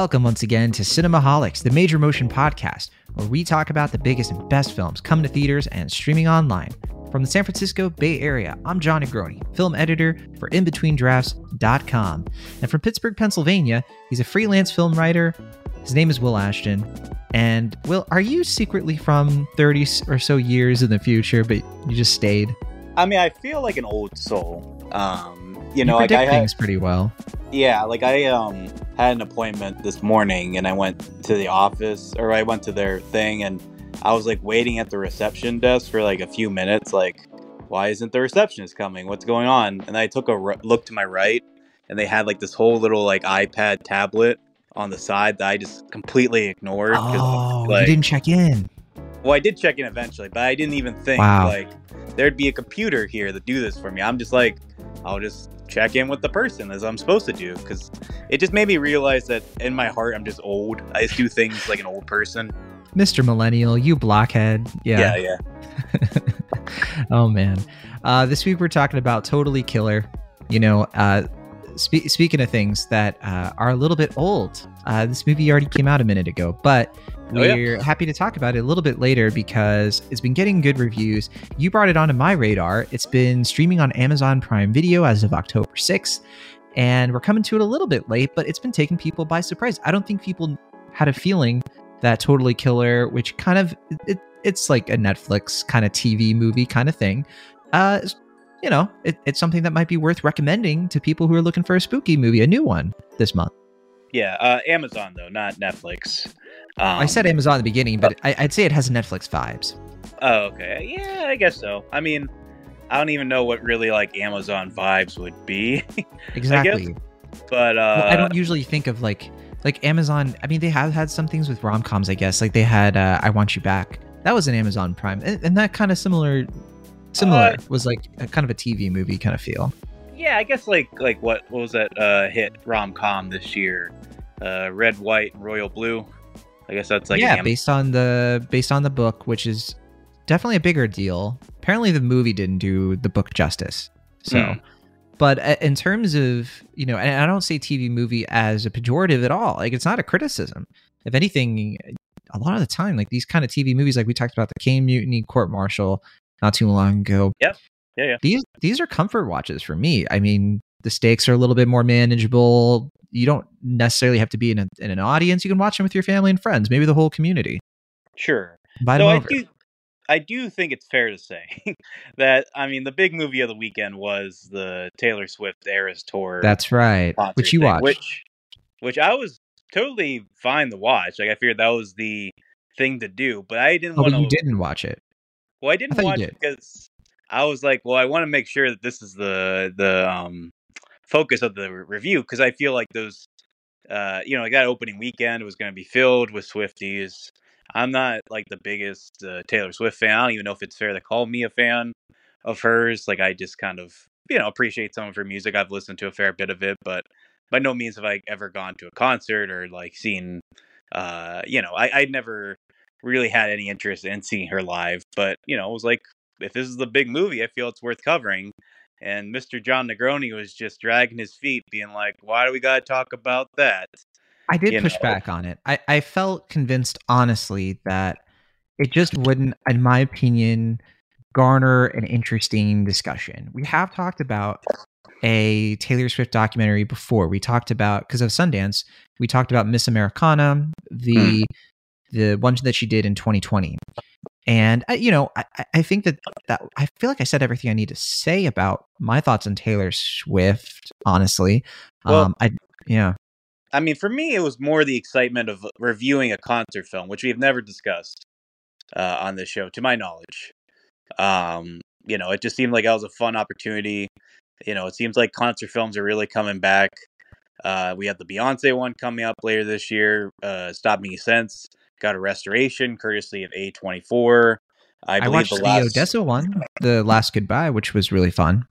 Welcome once again to Cinemaholics, the major motion podcast, where we talk about the biggest and best films coming to theaters and streaming online. From the San Francisco Bay Area, I'm Jon Negroni, film editor for InBetweenDrafts.com. And from Pittsburgh, Pennsylvania, he's a freelance film writer. His name is Will Ashton. And Will, are you secretly from 30 or so years in the future, but you just stayed? I mean, I feel like an old soul. Um, you You know, like predict I things pretty well. yeah, like I um had an appointment this morning, and I went to the office, or I went to their thing, and I was like waiting at the reception desk for like a few minutes, like, why isn't the receptionist coming? What's going on? And I took a r- look to my right, and they had like this whole little like iPad tablet on the side that I just completely ignored. Oh, like, you didn't check in. Well, I did check in eventually, but I didn't even think Wow. like there'd be a computer here to do this for me. I'm just like, I'll just check in with the person as I'm supposed to do because it just made me realize that in my heart I'm just old. I just do things like an old person. Mr. Millennial, you blockhead. Yeah, yeah. oh man. Uh, this week we're talking about Totally Killer. You know, uh, spe- speaking of things that uh, are a little bit old, uh, this movie already came out a minute ago, but Oh, yeah. we're happy to talk about it a little bit later because it's been getting good reviews. You brought it onto my radar. It's been streaming on Amazon Prime Video as of October 6th, and we're coming to it a little bit late, but it's been taking people by surprise. I don't think people had a feeling that Totally Killer, which kind of it, it's like a Netflix kind of TV movie kind of thing. Uh, you know, it, it's something that might be worth recommending to people who are looking for a spooky movie, a new one this month. Yeah, uh, Amazon though, not Netflix. Um, I said Amazon at the beginning, but I, I'd say it has Netflix vibes. Oh, okay. Yeah, I guess so. I mean, I don't even know what really like Amazon vibes would be, Exactly. but uh, well, I don't usually think of like like Amazon. I mean, they have had some things with rom coms, I guess. Like they had uh, "I Want You Back." That was an Amazon Prime, and, and that kind of similar, similar Uh, was like a kind of a TV movie kind of feel. Yeah, I guess like like what, what was that uh, hit rom com this year? Uh, Red, White, and Royal Blue. I guess that's like yeah, Am- based on the based on the book, which is definitely a bigger deal. Apparently, the movie didn't do the book justice. So, Hmm. but uh, in terms of you know, and I don't say TV movie as a pejorative at all. Like it's not a criticism. If anything, a lot of the time, like these kind of TV movies, like we talked about the Caine Mutiny, Court Martial, not too long ago. Yeah, yeah. These these are comfort watches for me. I mean, the stakes are a little bit more manageable. You don't necessarily have to be in, a, in an audience. You can watch them with your family and friends, maybe the whole community. Sure. Invite so I over. do, I do think it's fair to say that I mean the big movie of the weekend was the Taylor Swift Eras Tour. That's right. Which you thing, watched. which which I was totally fine to watch. Like I figured that was the thing to do, but I didn't oh, want to. you didn't watch it. Well, I I didn't you watch did. it because I was like, well, I want to make sure that this is the the um focus of the review because I feel like those, uh, you know, like that opening weekend was going to be filled with Swifties. I'm not like the biggest uh, Taylor Swift fan. I don't even know if it's fair to call me a fan of hers. Like I just kind of, you know, appreciate some of her music. I've listened to a fair bit of it, but by no means have I ever gone to a concert or like seen, uh, you know, I, I'd never really had any interest in seeing her live. But you know, it was like if this is the big movie, I feel it's worth covering. And Mr. Jon Negroni was just dragging his feet, being like, "Why do we got to talk about that?" I did you push know. back on it. I, I felt convinced, honestly, that it just wouldn't, in my opinion, garner an interesting discussion. We have talked about a Taylor Swift documentary before. We talked about because of Sundance. We talked about Miss Americana, hmm. the the one that she did in 2020. And I, you know, I, I- I think that that I feel like I said everything I need to say about my thoughts on Taylor Swift. Honestly, Well- um, I yeah. I mean, for me, it was more the excitement of reviewing a concert film, which we've never discussed uh, on this show, to my knowledge. Um, you know, it just seemed like that was a fun opportunity. You know, it seems like concert films are really coming back. Uh, we have the Beyonce one coming up later this year. Uh, Stop Making Sense got a restoration courtesy of A24. I I, believe watched the the, last. Odesza one, the last goodbye, which was really fun.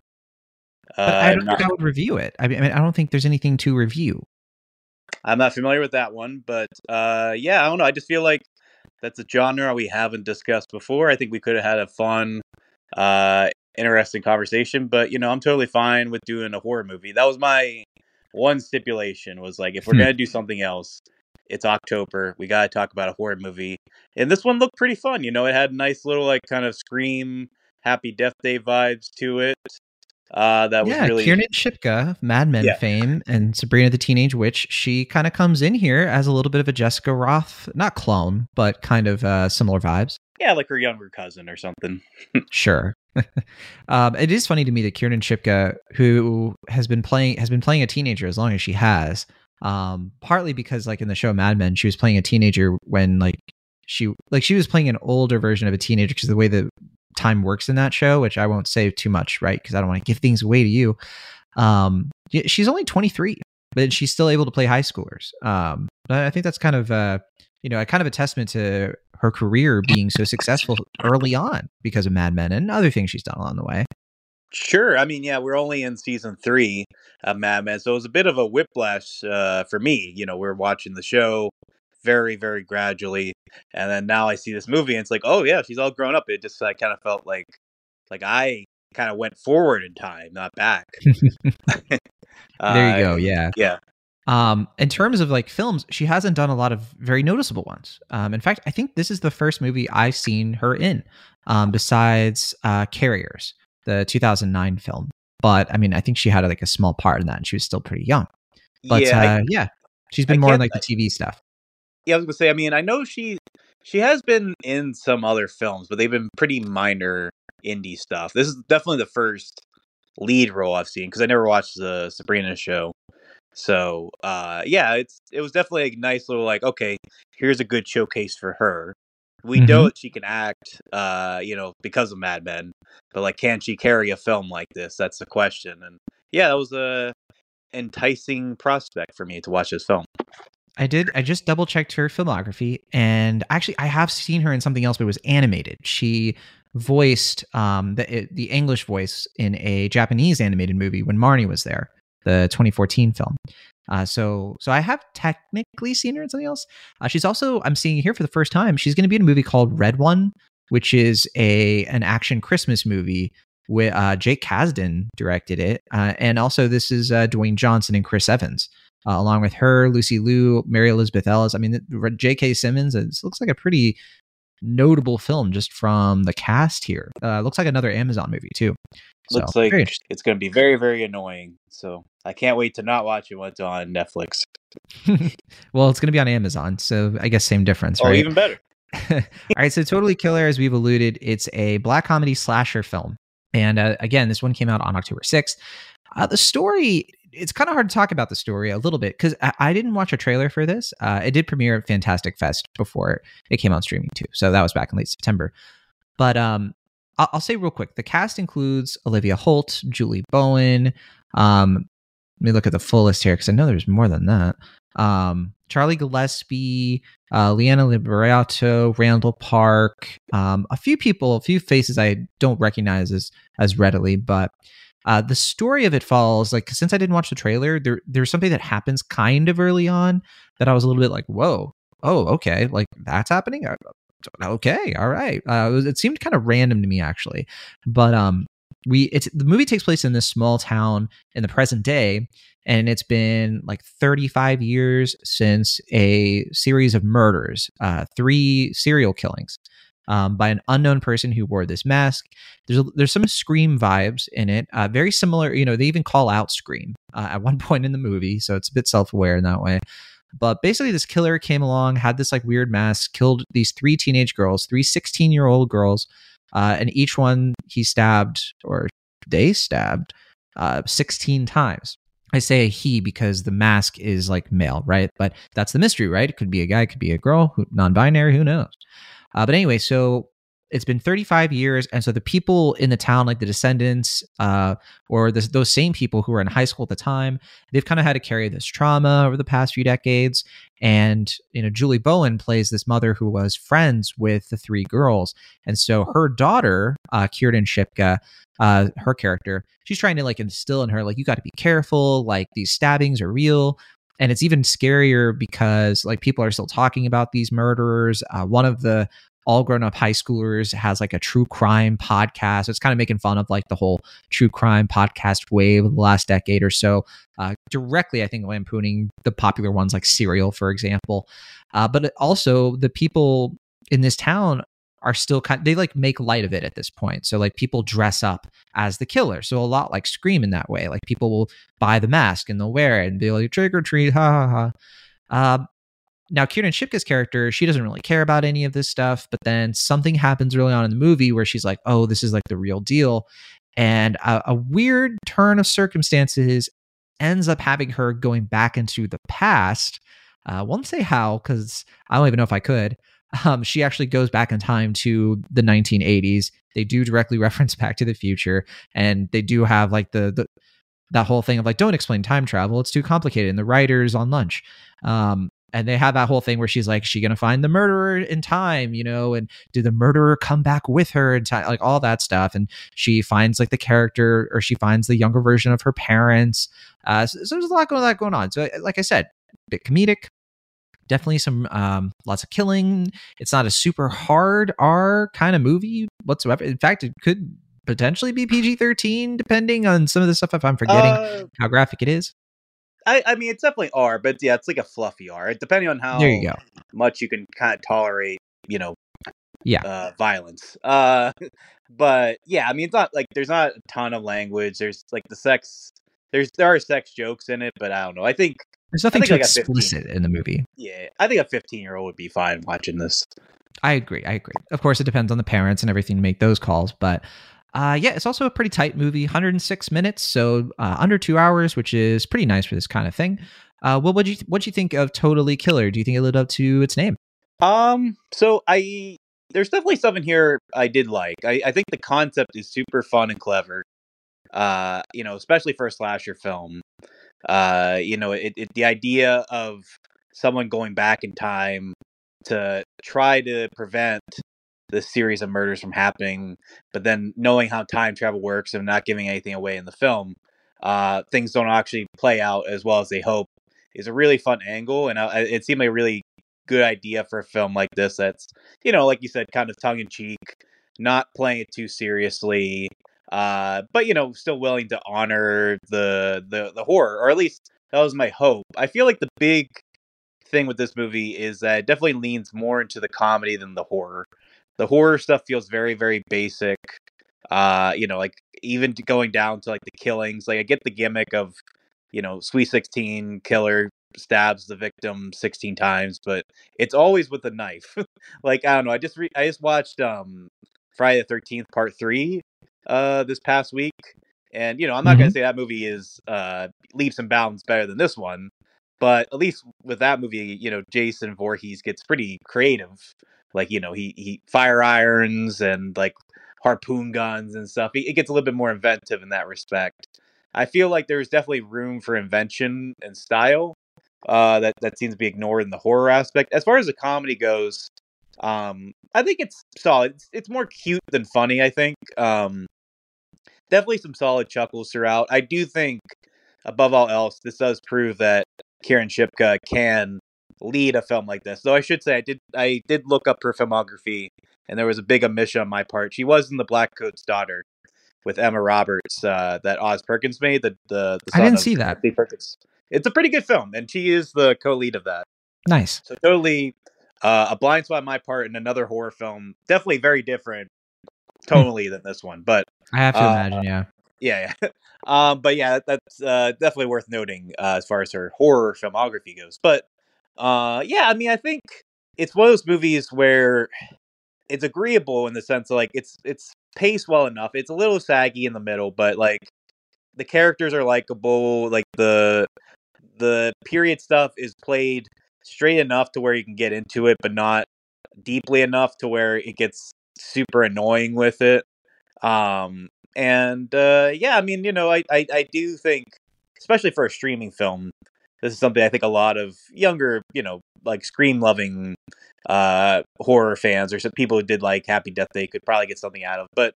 But uh, I don't not- think I would review it. I mean, I mean, I don't think there's anything to review. I'm not familiar with that one, but uh, yeah, I don't know. I just feel like that's a genre we haven't discussed before. I think we could have had a fun, uh, interesting conversation. But you know, I'm totally fine with doing a horror movie. That was my one stipulation. Was like, if we're Hmm. gonna do something else, It's October. We got to talk about a horror movie. And this one looked pretty fun. You know, it had nice little, like, kind of scream, happy Death Day vibes to it. Uh, that was yeah, really. Kiernan Shipka, Mad Men Yeah. fame, and Sabrina the Teenage Witch. She kind of comes in here as a little bit of a Jessica Rothe, not clone, but kind of uh, similar vibes. Yeah, like her younger cousin or something. Sure. um, it is funny to me that Kiernan Shipka, who has been playing has been playing a teenager as long as she has, um, partly because like in the show Mad Men, she was playing a teenager when like she like she was playing an older version of a teenager because the way the time works in that show, which I won't say too much, right? Because I don't want to give things away to you. Um, she's only 23, but she's still able to play high schoolers. Um, I think that's kind of uh, you know, a kind of a testament to her career being so successful early on because of Mad Men and other things she's done along the way. Sure. I mean, yeah, we're only in season three of Mad Men, so it was a bit of a whiplash uh, for me. You know, we're watching the show very, very gradually, and then now I see this movie, and it's like, oh yeah, she's all grown up. It just I kind of felt like, like I kind of went forward in time, not back. there you go. Uh, Yeah. Yeah. Um, in terms of like films, she hasn't done a lot of very noticeable ones. Um, in fact, I think this is the first movie I've seen her in, um, besides uh, Carriers, the 2009 film. But I mean, I think she had like a small part in that, and she was still pretty young. But yeah, uh, I, yeah, she's been I more in like the TV stuff. Yeah, I was gonna say. I mean, I know she she has been in some other films, but they've been pretty minor indie stuff. This is definitely the first lead role I've seen because I never watched the Sabrina show. So uh, yeah, it's it was definitely a nice little like okay, here's a good showcase for her. We know Mhm. that she can act, uh, you know, because of Mad Men, but like, can she carry a film like this? That's the question. And yeah, that was a enticing prospect for me to watch this film. I did. I just double checked her filmography, and actually, I have seen her in something else, but it was animated. She voiced um, the the English voice in a Japanese animated movie when Marnie was there, the 2014 film. Uh, so, so I have technically seen her in something else. Uh, she's also I'm seeing here for the first time. She's going to be in a movie called Red One, which is a an action Christmas movie. With uh, Jake Kasdan directed it, uh, and also this is uh, Dwayne Johnson and Chris Evans uh, along with her, Lucy Liu, Mary Elizabeth Ellis. I mean, J.K. Simmons. It looks like a pretty notable film just from the cast here. Uh, looks like another Amazon movie too. So, Looks like it's going to be very, very annoying. So I can't wait to not watch it when it's on Netflix. well, it's going to be on Amazon, so I guess same difference, Oh, right? even better. All right, so Totally Killer, as we've alluded, it's a black comedy slasher film. And uh, again, this one came out on October 6th. Uh, the story, it's kind of hard to talk about the story a little bit because I, I didn't watch a trailer for this. Uh, it did premiere at Fantastic Fest before it came on streaming too. So that was back in late September. But um, I'll, I'll say real quick the cast includes Olivia Holt, Julie Bowen. Um, let me look at the full list here because I know there's more than that. Um, Charlie Gillespie, uh, Leanna Liberato, Randall Park, um, a few people, a few faces I don't recognize as as readily, but uh, the story of it falls like since I didn't watch the trailer, there there's something that happens kind of early on that I was a little bit like, whoa, oh, okay, like that's happening. Okay, all right. Uh, it, was, it seemed kind of random to me actually, but um, we it's the movie takes place in this small town in the present day and it's been like 35 years since a series of murders, uh, three serial killings um, by an unknown person who wore this mask. There's a, there's some Scream vibes in it, uh, very similar. You know, they even call out Scream uh, at one point in the movie, so it's a bit self aware in that way. But basically, this killer came along, had this like weird mask, killed these three teenage girls, three 16 year old girls, uh, and each one he stabbed or they stabbed uh, 16 times. I say he because the mask is like male, right? But that's the mystery, right? It could be a guy, it could be a girl, non-binary, who knows? Uh, but anyway, so it's been 35 years, and so the people in the town, like the descendants, uh, or the, those same people who were in high school at the time, they've kind of had to carry this trauma over the past few decades. And you know, Julie Bowen plays this mother who was friends with the three girls, and so her daughter, uh, Kiernan Shipka, uh, her character, she's trying to like instill in her like you got to be careful, like these stabbings are real. And it's even scarier because like people are still talking about these murderers. Uh, one of the all grown up high schoolers has like a true crime podcast. It's kind of making fun of like the whole true crime podcast wave of the last decade or so. Uh, directly, I think lampooning the popular ones like Serial, for example. Uh, but also the people in this town are still kind they like make light of it at this point. So like people dress up as the killer. So a lot like Scream in that way. Like people will buy the mask and they'll wear it and be like trick or treat, ha ha ha. Uh, now Kiernan Shipka's character, she doesn't really care about any of this stuff, but then something happens early on in the movie where she's like, "Oh, this is like the real deal," and a, a weird turn of circumstances ends up having her going back into the past. Uh, won't say how because I don't even know if I could, um, she actually goes back in time to the 1980s. They do directly reference Back to the Future, and they do have like the, the that whole thing of like, don't explain time travel; it's too complicated. And the writers on lunch, um, and they have that whole thing where she's like, she gonna find the murderer in time, you know, and did the murderer come back with her in time, like all that stuff. And she finds like the character, or she finds the younger version of her parents. Uh, so, so there's a lot going, that going on. So, like I said, bit comedic, definitely some um, lots of killing. It's not a super hard R kind of movie whatsoever. In fact, it could potentially be PG thirteen, depending on some of the stuff. If I'm forgetting uh, how graphic it is. I, I mean, it's definitely R, but yeah, it's like a fluffy R. Depending on how there you go. much you can kind of tolerate, you know, yeah, uh, violence. Uh, but yeah, I mean, it's not like there's not a ton of language. There's like the sex. There's there are sex jokes in it, but I don't know. I think there's nothing too like explicit in the movie. Yeah, I think a 15 year old would be fine watching this. I agree. I agree. Of course, it depends on the parents and everything to make those calls, but uh, yeah, it's also a pretty tight movie, 106 minutes, so uh, under two hours, which is pretty nice for this kind of thing. Uh, well, what do you what you think of Totally Killer? Do you think it lived up to its name? Um, so I there's definitely something here I did like. I, I think the concept is super fun and clever. Uh, you know, especially for a slasher film. Uh, you know, it, it, the idea of someone going back in time to try to prevent the series of murders from happening, but then knowing how time travel works and not giving anything away in the film, uh, things don't actually play out as well as they hope is a really fun angle, and uh, it seemed like a really good idea for a film like this. That's you know, like you said, kind of tongue in cheek, not playing it too seriously, uh, but you know, still willing to honor the the the horror, or at least that was my hope. I feel like the big thing with this movie is that it definitely leans more into the comedy than the horror. The horror stuff feels very very basic. Uh, you know, like even going down to like the killings. Like I get the gimmick of you know, Sweet Sixteen killer stabs the victim 16 times but it's always with a knife like i don't know i just re- i just watched um friday the 13th part 3 uh this past week, and you know I'm not mm-hmm. gonna say that movie is uh leaps and bounds better than this one, but at least with that movie, you know Jason Voorhees gets pretty creative. Like you know he he fire irons and like harpoon guns and stuff. It gets a little bit more inventive in that respect. I feel like there's definitely room for invention and style uh, that that seems to be ignored in the horror aspect. As far as the comedy goes, um, I think it's solid. It's, it's more cute than funny. I think. Um, definitely some solid chuckles throughout. I do think, above all else, this does prove that Kiernan Shipka can lead a film like this. Though I should say, I did I did look up her filmography, and there was a big omission on my part. She was in The Black Coat's Daughter with Emma Roberts uh, that Oz Perkins made. The the, the I didn't see that. Perkins. It's a pretty good film, and she is the co-lead of that. Nice. So totally uh, a blind spot on my part in another horror film. Definitely very different tonally than this one, but I have to uh, imagine, yeah. Yeah, yeah. um, but yeah, that's uh, definitely worth noting uh, as far as her horror filmography goes. But uh, yeah, I mean, I think it's one of those movies where it's agreeable in the sense of like it's it's paced well enough. It's a little saggy in the middle, but like the characters are likable. Like the the period stuff is played straight enough to where you can get into it, but not deeply enough to where it gets super annoying with it. Um, and uh, yeah, I mean, you know, I, I, I do think, especially for a streaming film, this is something I think a lot of younger, you know, like scream loving uh, horror fans or some people who did like Happy Death Day could probably get something out of. But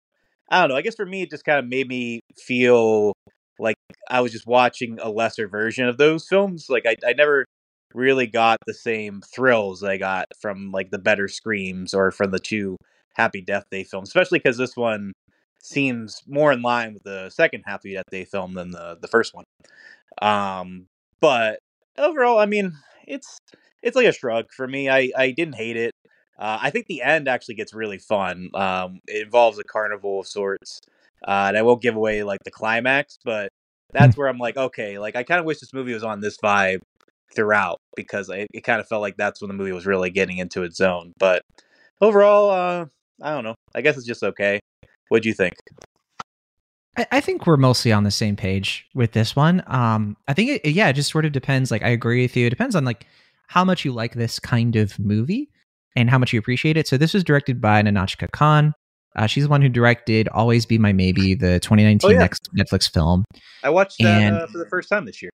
I don't know. I guess for me, it just kind of made me feel like I was just watching a lesser version of those films. Like I, I never really got the same thrills I got from like the better screams or from the two Happy Death Day film, especially because this one seems more in line with the second Happy Death Day film than the the first one. Um, but overall, I mean, it's it's like a shrug for me. I I didn't hate it. Uh, I think the end actually gets really fun. Um, it involves a carnival of sorts, uh, and I won't give away like the climax, but that's where I'm like, okay, like I kind of wish this movie was on this vibe throughout because it, it kind of felt like that's when the movie was really getting into its zone. But overall, uh, I don't know. I guess it's just okay. What do you think? I, I think we're mostly on the same page with this one. Um, I think it, yeah, it just sort of depends. Like, I agree with you. It depends on like how much you like this kind of movie and how much you appreciate it. So this was directed by Nahnatchka Khan. Uh, she's the one who directed "Always Be My Maybe," the 2019 Oh, yeah. next Netflix film. I watched that And- uh, for the first time this year.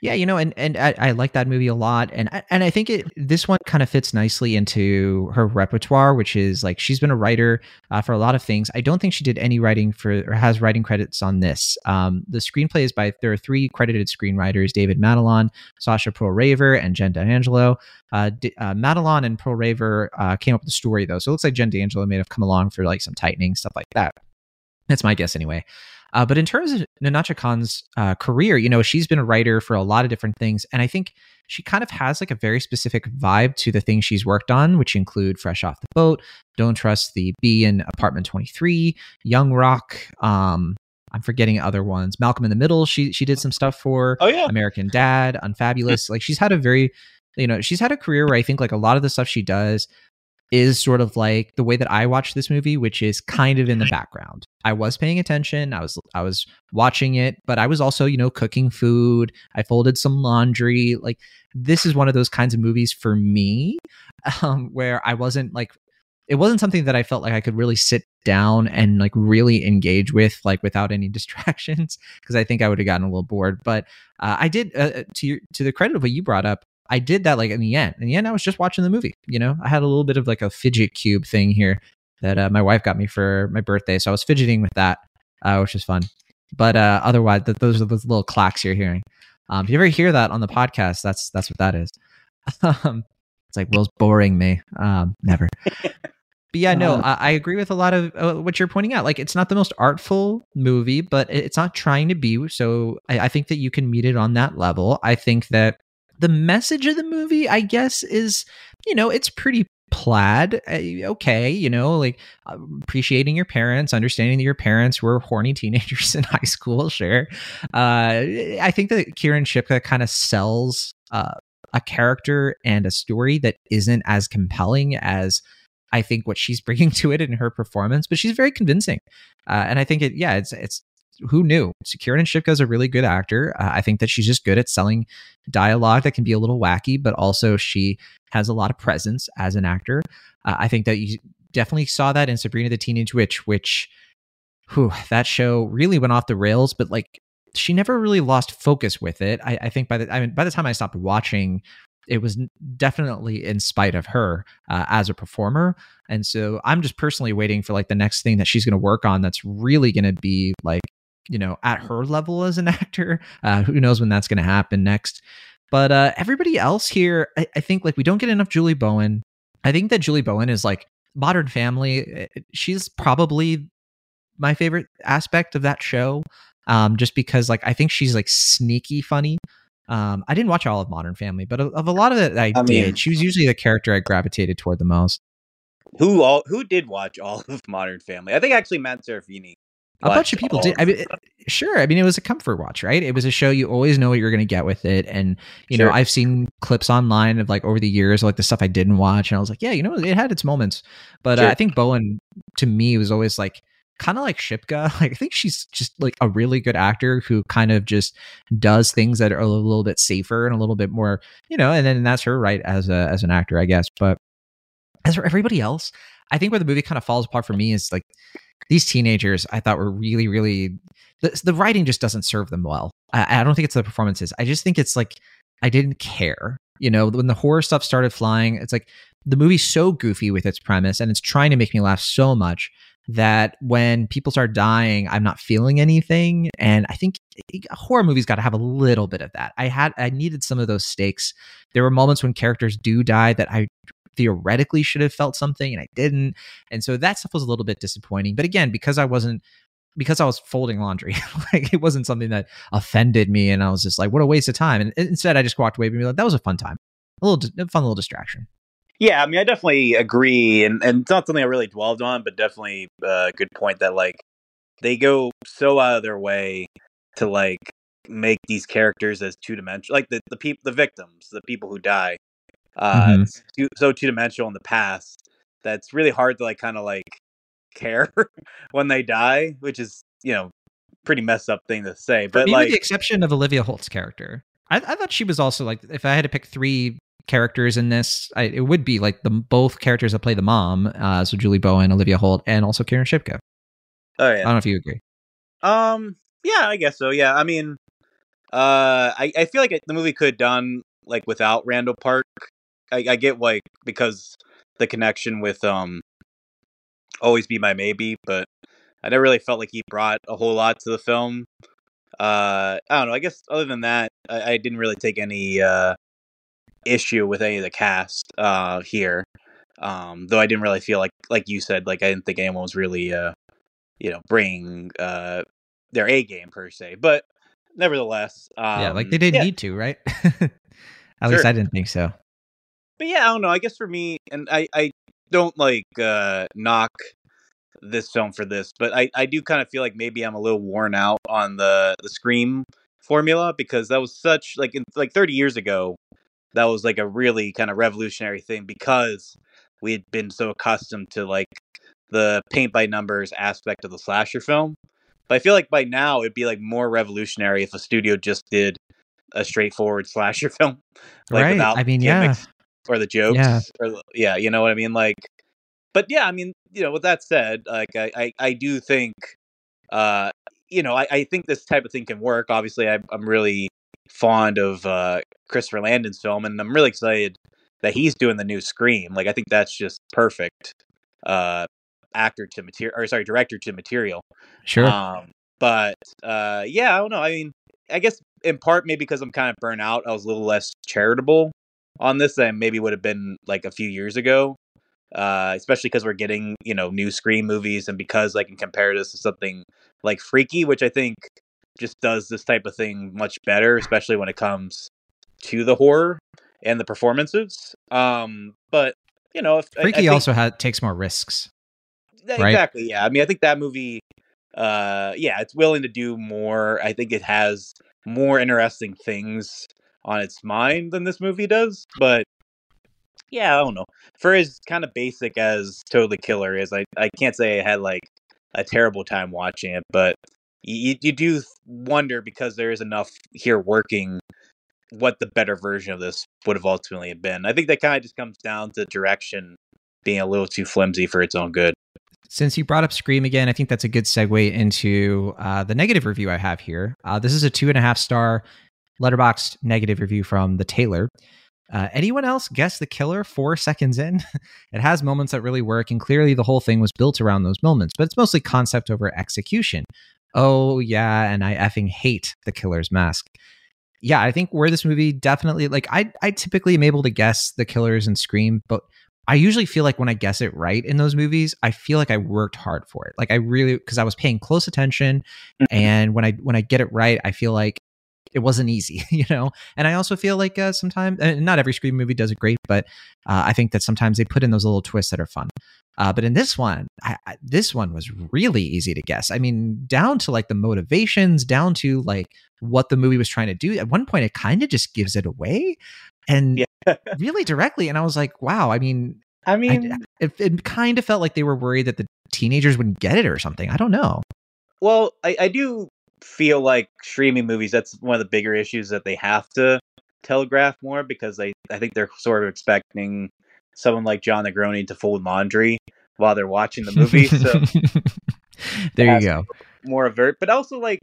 Yeah, you know, and and I, I like that movie a lot, and I- and I think it this one kind of fits nicely into her repertoire, which is like she's been a writer uh, for a lot of things. I don't think she did any writing for or has writing credits on this. Um, the screenplay is by there are three credited screenwriters: David Matalon, Sasha Perl-Raver, and Jen D'Angelo. Uh, D- uh, Matalon and Perl-Raver uh, came up with the story though, so it looks like Jen D'Angelo may have come along for like some tightening stuff like that. That's my guess anyway. Uh, but in terms of Nahnatchka Khan's uh, career, you know, she's been a writer for a lot of different things, and I think she kind of has like a very specific vibe to the things she's worked on, which include Fresh Off the Boat, Don't Trust the Bee in Apartment Twenty Three, Young Rock. Um, I'm forgetting other ones. Malcolm in the Middle. She she did some stuff for. Oh yeah, American Dad, Unfabulous. like she's had a very, you know, she's had a career where I think like a lot of the stuff she does is sort of like the way that I watch this movie, which is kind of in the background. I was paying attention, I was I was watching it, but I was also, you know, cooking food. I folded some laundry. Like this is one of those kinds of movies for me, um, where I wasn't like it wasn't something that I felt like I could really sit down and like really engage with like without any distractions because I think I would have gotten a little bored. But uh, I did uh, to your, to the credit of what you brought up. I did that like in the end. In the end, I was just watching the movie. You know, I had a little bit of like a fidget cube thing here that uh, my wife got me for my birthday, so I was fidgeting with that, uh, which is fun. But uh, otherwise, th- those are those little clacks you're hearing. Um, if you ever hear that on the podcast, that's that's what that is. um, it's like Will's boring me. Um, never. But yeah, no, Uh, I, I agree with a lot of uh, what you're pointing out. Like, it's not the most artful movie, but it's not trying to be. So I, I think that you can meet it on that level. I think that the message of the movie, I guess, is you know, it's pretty plaid. Uh, okay, you know, like uh, appreciating your parents, understanding that your parents were horny teenagers in high school. Sure, uh, I think that Kiernan Shipka kind of sells uh, a character and a story that isn't as compelling as I think what she's bringing to it in her performance, but she's very convincing. Uh, and I think it, yeah, it's it's who knew? Kiernan Shipka is a really good actor. Uh, I think that she's just good at selling dialogue that can be a little wacky, but also she has a lot of presence as an actor. Uh, I think that you definitely saw that in Sabrina the Teenage Witch, which, whew, that show really went off the rails, but like she never really lost focus with it. I, I think by the I mean by the time I stopped watching, it was definitely in spite of her uh, as a performer. And so I'm just personally waiting for like the next thing that she's going to work on that's really going to be like, you know, at her level as an actor. Uh, who knows when that's going to happen next. But uh, everybody else here, I, I think like we don't get enough Julie Bowen. I think that Julie Bowen is like Modern Family. eh, She's probably my favorite aspect of that show. Um, just because like I think she's like sneaky funny. Um, I didn't watch all of Modern Family, but of, of a lot of it I, I did. mean- she was usually the character I gravitated toward the most. who all who did watch all of Modern Family? I think actually Matt Serafini. A bunch of people did. I mean, sure. I mean, it was a comfort watch, right? It was a show you always know what you're going to get with it, and you know, I've seen clips online of like over the years, like the stuff I didn't watch, and I was like, yeah, you know, it had its moments. But uh, I think Bowen, to me, was always like kind of like Shipka. Like I think she's just like a really good actor who kind of just does things that are a little bit safer and a little bit more, you know. And then that's her right as a as an actor, I guess. But as for everybody else, I think where the movie kind of falls apart for me is like these teenagers. I thought were really, really the, the writing just doesn't serve them well. I, I don't think it's the performances. I just think it's like I didn't care. You know, when the horror stuff started flying, it's like the movie's so goofy with its premise and it's trying to make me laugh so much that when people start dying, I'm not feeling anything. And I think a horror movie's got to have a little bit of that. I had, I needed some of those stakes. There were moments when characters do die that I theoretically should have felt something and I didn't. And so that stuff was a little bit disappointing. But again, because I wasn't because I was folding laundry, like it wasn't something that offended me, and I was just like, "What a waste of time!" And instead, I just walked away and be like, "That was a fun time, a little a fun little distraction." Yeah, I mean, I definitely agree, and and it's not something I really dwelled on, but definitely uh, a good point that like they go so out of their way to like make these characters as two dimensional, like the the people, the victims, the people who die, uh, mm-hmm. too, so two dimensional in the past that's really hard to like kind of like care when they die, which is you know pretty messed up thing to say. But me, like with the exception of Olivia Holt's character, I, I, thought she was also like if I had to pick three characters in this, I, it would be like the both characters that play the mom, uh, so Julie Bowen, Olivia Holt, and also Kiernan Shipka. Oh yeah, I don't know if you agree. Um, yeah, I guess so. Yeah, I mean, uh, I I feel like the movie could have done like without Randall Park. I, I get like because the connection with um always be my maybe, but I never really felt like he brought a whole lot to the film. Uh, I don't know. I guess other than that, I, I didn't really take any uh, issue with any of the cast uh, here. Um, though I didn't really feel like, like you said, like I didn't think anyone was really, uh, you know, bringing uh, their A game per se. But nevertheless, um, yeah, like they didn't yeah. need to, right? At sure. least I didn't think so. But yeah, I don't know. I guess for me, and I, I don't like uh, knock this film for this, but I, I do kind of feel like maybe I'm a little worn out on the the Scream formula because that was such like in, like 30 years ago that was like a really kind of revolutionary thing because we had been so accustomed to like the paint by numbers aspect of the slasher film. But I feel like by now it'd be like more revolutionary if a studio just did a straightforward slasher film, like right. without I mean, yeah, or the jokes, yeah. or yeah, you know what I mean. Like, but yeah, I mean, you know, with that said, like I, I, I do think, uh, you know, I, I think this type of thing can work. Obviously, I, I'm really fond of uh, Christopher Landon's film, and I'm really excited that he's doing the new Scream. Like, I think that's just perfect. Uh, actor to material, or sorry, director to material. Sure. Um, but uh, yeah, I don't know. I mean, I guess in part maybe because I'm kind of burnt out, I was a little less charitable on this than maybe would have been like a few years ago uh, especially because we're getting you know new Scream movies, and because I can compare this to something like Freaky, which I think just does this type of thing much better, especially when it comes to the horror and the performances. Um, but you know, if, Freaky I, I think, also had takes more risks. Exactly. Right? Yeah. I mean, I think that movie. Uh, yeah, it's willing to do more. I think it has more interesting things on its mind than this movie does. But yeah, I don't know. For as kind of basic as Totally Killer is, I, I can't say I had like a terrible time watching it, but you, you do wonder because there is enough here working what the better version of this would have ultimately been. I think that kind of just comes down to direction being a little too flimsy for its own good. Since you brought up Scream again, I think that's a good segue into uh, the negative review I have here. Uh, this is a two and a half star Letterboxd negative review from the Taylor. Uh, anyone else guess the killer four seconds in? it has moments that really work, and clearly the whole thing was built around those moments, but it's mostly concept over execution. Oh, yeah, and I effing hate the killer's mask. Yeah, I think where this movie definitely, like, I, I typically am able to guess the killers and Scream, but I usually feel like when I guess it right in those movies, I feel like I worked hard for it. Like I really because I was paying close attention mm-hmm. and when I when I get it right, I feel like it wasn't easy, you know. And I also feel like uh, sometimes, and not every Scream movie does it great, but uh, I think that sometimes they put in those little twists that are fun. Uh, but in this one, I, I, this one was really easy to guess. I mean, down to like the motivations, down to like what the movie was trying to do. At one point, it kind of just gives it away, and yeah. really directly. And I was like, wow. I mean, I mean, I, it, it kind of felt like they were worried that the teenagers wouldn't get it or something. I don't know. Well, I, I do feel like streaming movies that's one of the bigger issues that they have to telegraph more because they I think they're sort of expecting someone like Jon Negroni to fold laundry while they're watching the movie. So there you go. More avert, but also like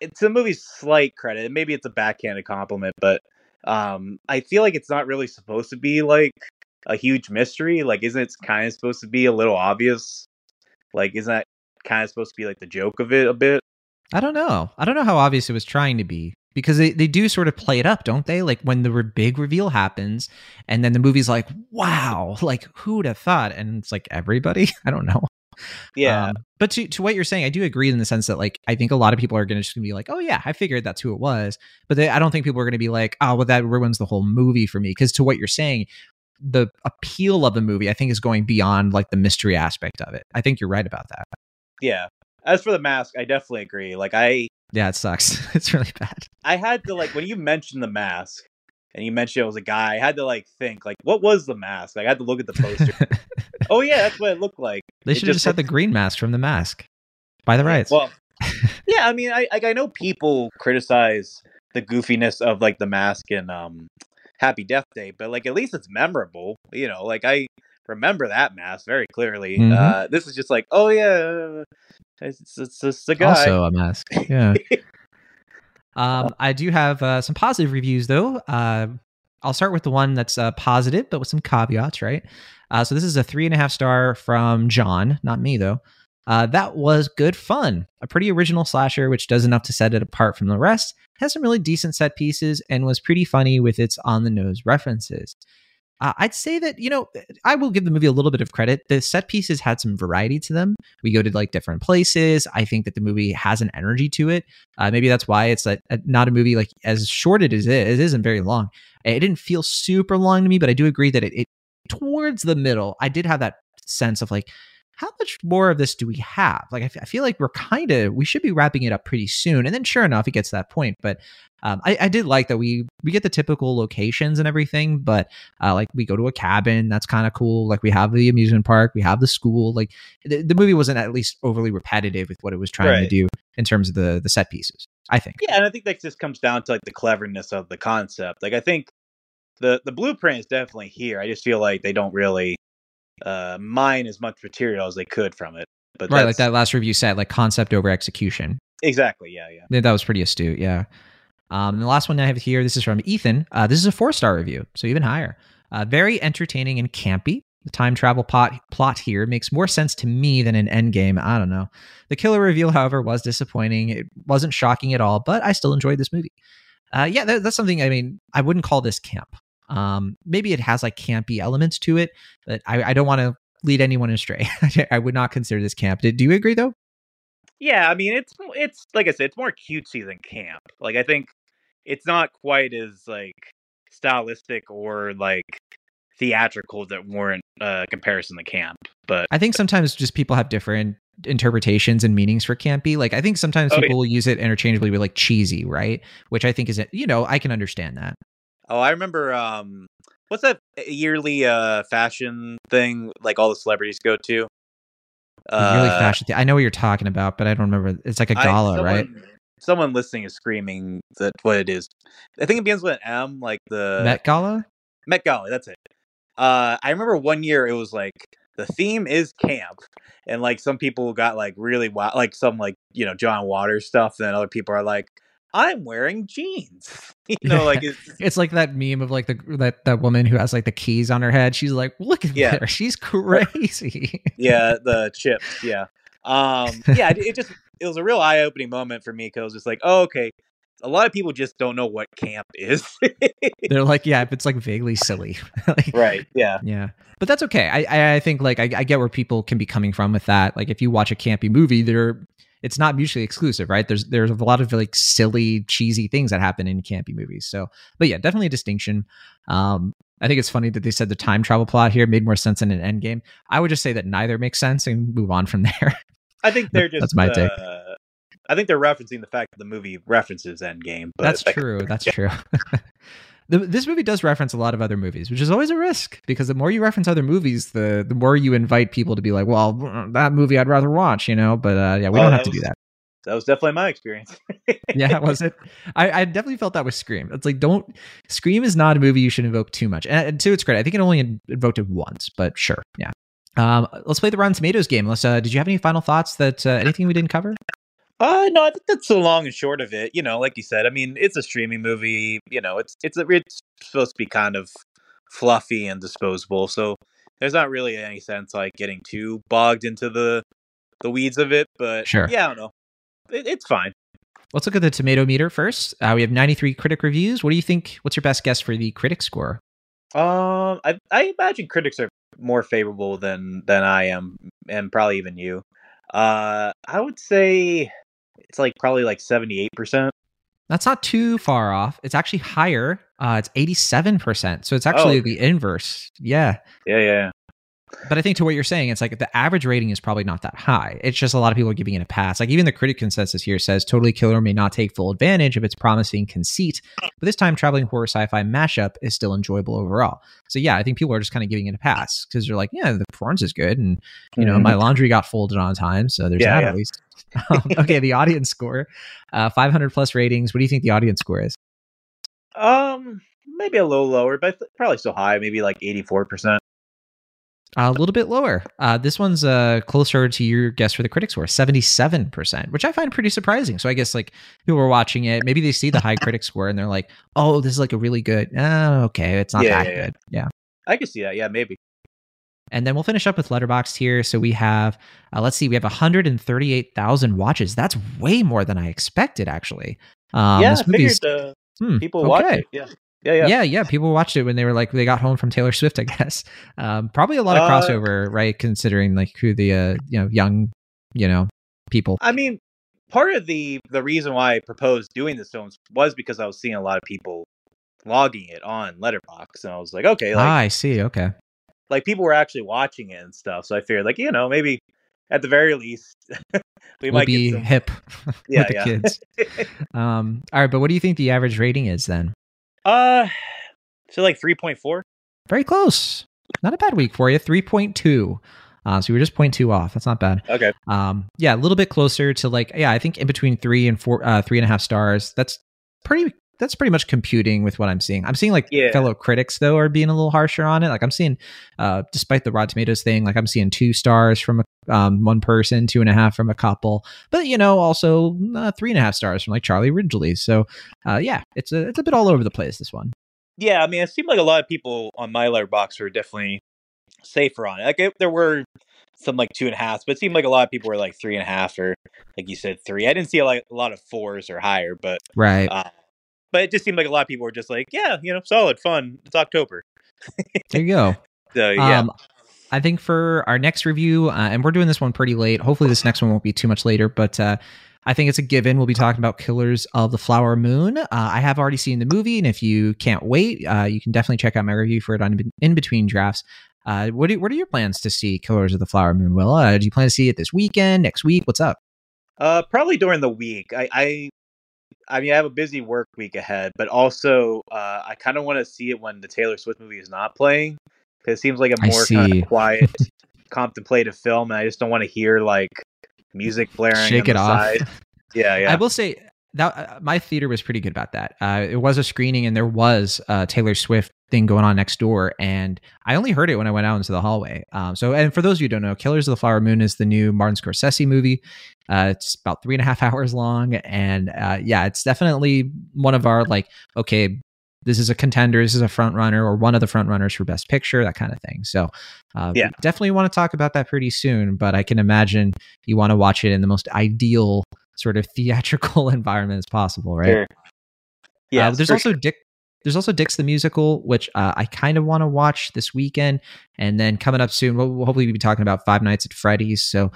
it's a movie's slight credit. Maybe it's a backhanded compliment, but um I feel like it's not really supposed to be like a huge mystery. Like, isn't it kind of supposed to be a little obvious Like, isn't that kind of supposed to be like the joke of it a bit? I don't know. I don't know how obvious it was trying to be because they, they do sort of play it up, don't they? Like when the re- big reveal happens, and then the movie's like, wow, like who would have thought? And it's like everybody. I don't know. Yeah. Um, but to, to what you're saying, I do agree in the sense that like I think a lot of people are going to just gonna be like, oh yeah, I figured that's who it was. But they, I don't think people are going to be like, oh well, that ruins the whole movie for me. Because to what you're saying, the appeal of the movie, I think, is going beyond like the mystery aspect of it. I think you're right about that. yeah. As for the mask, I definitely agree. Like, I Yeah, it sucks. it's really bad. I had to like when you mentioned the mask and you mentioned it was a guy, I had to like think like what was the mask? Like I had to look at the poster. oh yeah, that's what it looked like. They should have just had the green mask from the mask by the rights. Well, yeah, I mean, I like I know people criticize the goofiness of like the mask in um Happy Death Day, but like at least it's memorable. You know, like I remember that mask very clearly. Mhm. Uh This is just like, oh yeah, it's it's just a guy. also a mask. Yeah. um, I do have uh, some positive reviews though. Uh, I'll start with the one that's uh, positive, but with some caveats, right? Uh, so this is a three and a half star from John, not me though. Uh, that was good fun. A pretty original slasher, which does enough to set it apart from the rest. Has some really decent set pieces and was pretty funny with its on the nose references. Uh, I'd say that, you know, I will give the movie a little bit of credit. The set pieces had some variety to them. We go to like different places. I think that the movie has an energy to it. Uh, maybe that's why it's not a movie like as short it is. It isn't very long. It didn't feel super long to me, but I do agree that it, it towards the middle, I did have that sense of like, how much more of this do we have? Like, I, f- I feel like we're kind of we should be wrapping it up pretty soon. And then, sure enough, it gets to that point. But um, I, I did like that we we get the typical locations and everything. But uh, like, we go to a cabin. That's kind of cool. Like, we have the amusement park. We have the school. Like, the, the movie wasn't at least overly repetitive with what it was trying to do in terms of the the set pieces. I think. Yeah, and I think that just comes down to like the cleverness of the concept. Like I think the the blueprint is definitely here. I just feel like they don't really uh mine as much material as they could from it. But Right, like that last review said, like concept over execution. Exactly. Yeah. Yeah. That was pretty astute. Yeah. Um, and the last one I have here, this is from Ethan. Uh, this is a four star review, so even higher. Uh, very entertaining and campy. The time travel plot plot here makes more sense to me than an Endgame. I don't know. The killer reveal, however, was disappointing. It wasn't shocking at all, but I still enjoyed this movie. Uh, yeah, that, that's something. I mean, I wouldn't call this camp. Um, maybe it has like campy elements to it, but I, I don't want to lead anyone astray. I would not consider this camp. Did, do you agree though? Yeah. I mean, it's it's like I said, it's more cutesy than camp. Like I think it's not quite as like stylistic or like theatrical that warrant uh comparison to camp. But I think sometimes just people have different interpretations and meanings for campy. Like I think sometimes Oh, yeah. people will use it interchangeably with like cheesy, right? Which I think is you know I can understand that. Oh, I remember um what's that yearly uh fashion thing like all the celebrities go to? The yearly Uh, fashion. thing. I know what you're talking about, but I don't remember. It's like a gala, right? someone- Someone listening is screaming that what it is. I think it begins with an M, like the Met Gala. Met Gala. That's it. Uh, I remember one year it was like the theme is camp, and like some people got like really wild, like some like you know John Waters stuff. And then other people are like, I'm wearing jeans. you know, like it's, It's like that meme of like the that that woman who has like the keys on her head. She's like, look at Yeah. her. She's crazy. yeah, the chips. Yeah. Um, yeah, it, it just it was a real eye opening moment for me because I was just like, oh, okay. A lot of people just don't know what camp is. They're like, yeah, if it's like vaguely silly. Like, right. Yeah. Yeah, but that's okay. I I, I think like I, I get where people can be coming from with that. Like if you watch a campy movie, there it's not mutually exclusive, right? There's there's a lot of like silly, cheesy things that happen in campy movies. So, but yeah, definitely a distinction. Um, I think it's funny that they said the time travel plot here made more sense in an Endgame. I would just say that neither makes sense and move on from there. I think they're just. That's my take. uh, I think they're referencing the fact that the movie references Endgame. But That's like, true. That's true. the, this movie does reference a lot of other movies, which is always a risk because the more you reference other movies, the the more you invite people to be like, "Well, that movie I'd rather watch," you know. But uh, yeah, we Oh, don't have to do that. That was definitely my experience. Yeah, was it? I, I definitely felt that with Scream. It's like, don't Scream is not a movie you should invoke too much. And, and to its credit, I think it only invoked it once, but sure, yeah. Um, let's play the Rotten Tomatoes game. Let's. Uh, did you have any final thoughts? That uh, anything we didn't cover? Uh no, I think that's the long and short of it. You know, like you said, I mean, it's a streaming movie. You know, it's it's a, it's supposed to be kind of fluffy and disposable. So there's not really any sense like getting too bogged into the the weeds of it, but Sure. yeah, I don't know. It, it's fine. Let's look at the tomato meter first. Uh, we have 93 critic reviews. What do you think? What's your best guess for the critic score? Um, I I imagine critics are more favorable than than I am, and probably even you. Uh, I would say it's like probably like seventy eight percent. That's not too far off. It's actually higher. Uh, it's 87%. So it's actually okay. the inverse. Yeah. Yeah, yeah, But I think to what you're saying, it's like the average rating is probably not that high. It's just a lot of people are giving it a pass. Like even the critic consensus here says Totally Killer may not take full advantage of its promising conceit, but this time traveling horror sci-fi mashup is still enjoyable overall. So yeah, I think people are just kind of giving it a pass because they're like, yeah, the performance is good, and you know Mhm. my laundry got folded on time, so there's Yeah, that yeah. at least. um, okay, the audience score, uh, 500 plus ratings. What do you think the audience score is? Um, maybe a little lower, but probably still high. Maybe like eighty four percent. A little bit lower. Uh, this one's uh, closer to your guess for the critics score, 77%, which I find pretty surprising. So I guess like people are watching it, maybe they see the high critic score and they're like, oh, this is like a really good. Oh, okay. It's not Yeah, that yeah, yeah. good. Yeah. I could see that. Yeah, maybe. And then we'll finish up with Letterboxd here. So we have, uh, let's see, we have 138,000 watches. That's way more than I expected, actually. Um, yeah, I figured uh, hmm, people watch it. Yeah, yeah, yeah. yeah. yeah, People watched it when they were like they got home from Taylor Swift, I guess. Um, probably a lot of Uh, crossover, right? Considering like who the uh, you know young, you know, people. I mean, part of the the reason why I proposed doing this film was because I was seeing a lot of people logging it on Letterboxd, and I was like, okay, like ah, I see. Okay, like people were actually watching it and stuff. So I figured, like, you know, maybe at the very least, we we'll might be some. hip Yeah, with the yeah. kids. Um, all right, but what do you think the average rating is then? Uh, so like three point four. Very close. Not a bad week for you. Three point two. Uh, so we were just 0.2 off. That's not bad. Okay. Um, yeah, a little bit closer to like yeah, I think in between three and four, uh, three and a half stars. That's pretty. That's pretty much computing with what I'm seeing. I'm seeing like Yeah. fellow critics though are being a little harsher on it. Like I'm seeing, uh, despite the Rotten Tomatoes thing, like I'm seeing two stars from a, um, one person, two and a half from a couple, but you know also uh, three and a half stars from like Charlie Ridgely. So, uh, yeah, it's a it's a bit all over the place. This one. Yeah, I mean, it seemed like a lot of people on my Letterboxd were definitely safer on it. Like it, there were some like two and a half, but it seemed like a lot of people were like three and a half or like you said three. I didn't see a, like, a lot of fours or higher, but Right. uh, but it just seemed like a lot of people were just like, yeah, you know, solid, fun. It's October, There you go. so yeah. Um, I think for our next review, uh, and we're doing this one pretty late. Hopefully, this next one won't be too much later, but uh, I think it's a given. We'll be talking about Killers of the Flower Moon. Uh, I have already seen the movie, and if you can't wait, uh, you can definitely check out my review for it on in between drafts. Uh, what, are, what are your plans to see Killers of the Flower Moon, Will? Uh, do you plan to see it this weekend, next week? What's up? Uh, probably during the week. I, I, I mean, I have a busy work week ahead, but also uh, I kind of want to see it when the Taylor Swift movie is not playing because it seems like a more kind of quiet, contemplative film, and I just don't want to hear like music blaring. Shake it off. Side. Yeah, yeah. I will say that uh, my theater was pretty good about that. Uh, it was a screening, and there was a Taylor Swift thing going on next door, and I only heard it when I went out into the hallway. Um, so, and for those of you who don't know, Killers of the Flower Moon is the new Martin Scorsese movie. Uh, it's about three and a half hours long, and uh, yeah, it's definitely one of our like, okay, this is a contender, this is a front runner, or one of the front runners for Best Picture, that kind of thing. So, uh, Yeah. definitely want to talk about that pretty soon. But I can imagine you want to watch it in the most ideal sort of theatrical environment as possible, right? Sure. Yeah, Uh, there's also sure. Dick. There's also Dick's the musical, which uh, I kind of want to watch this weekend, and then coming up soon, we'll, we'll hopefully be talking about Five Nights at Freddy's. So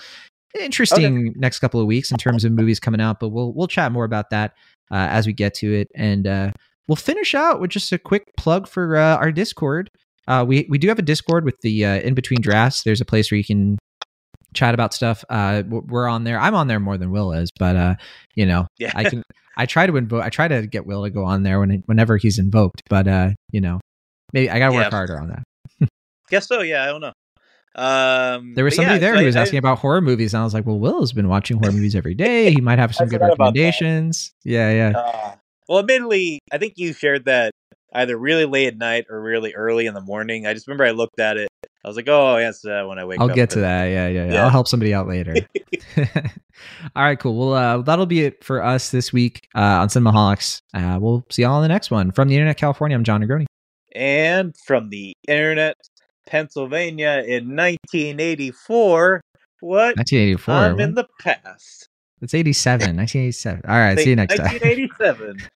interesting next couple of weeks in terms of movies coming out, but we'll we'll chat more about that uh, as we get to it, and uh, we'll finish out with just a quick plug for uh, our Discord. Uh, we we do have a Discord with the uh, in between drafts. There's a place where you can chat about stuff. Uh, we're on there. I'm on there more than Will is, but uh, you know, Yeah. I can. I try to invoke. I try to get Will to go on there when whenever he's invoked, but uh, you know, maybe I gotta work Yeah. harder on that. Guess so. Yeah, I don't know. Um, There was somebody yeah, there so who I- was I- asking about horror movies, and I was like, "Well, Will has been watching horror movies every day. He might have some good forgot about that. recommendations." Yeah, yeah. Uh, well, admittedly, I think you shared that either really late at night or really early in the morning. I just remember I looked at it. I was like, "Oh, yes." Uh, when I wake up. I'll get to that. Yeah, yeah, yeah. Yeah. I'll help somebody out later. all right, cool. Well, uh, that'll be it for us this week uh, on Cinemaholics. Uh, we'll see y'all on the next one. From the Internet California, I'm Jon Negroni. And from the internet, Pennsylvania in 1984, What? 1984. I'm what? in the past. It's 87. 1987. All right. See you next time. 1987.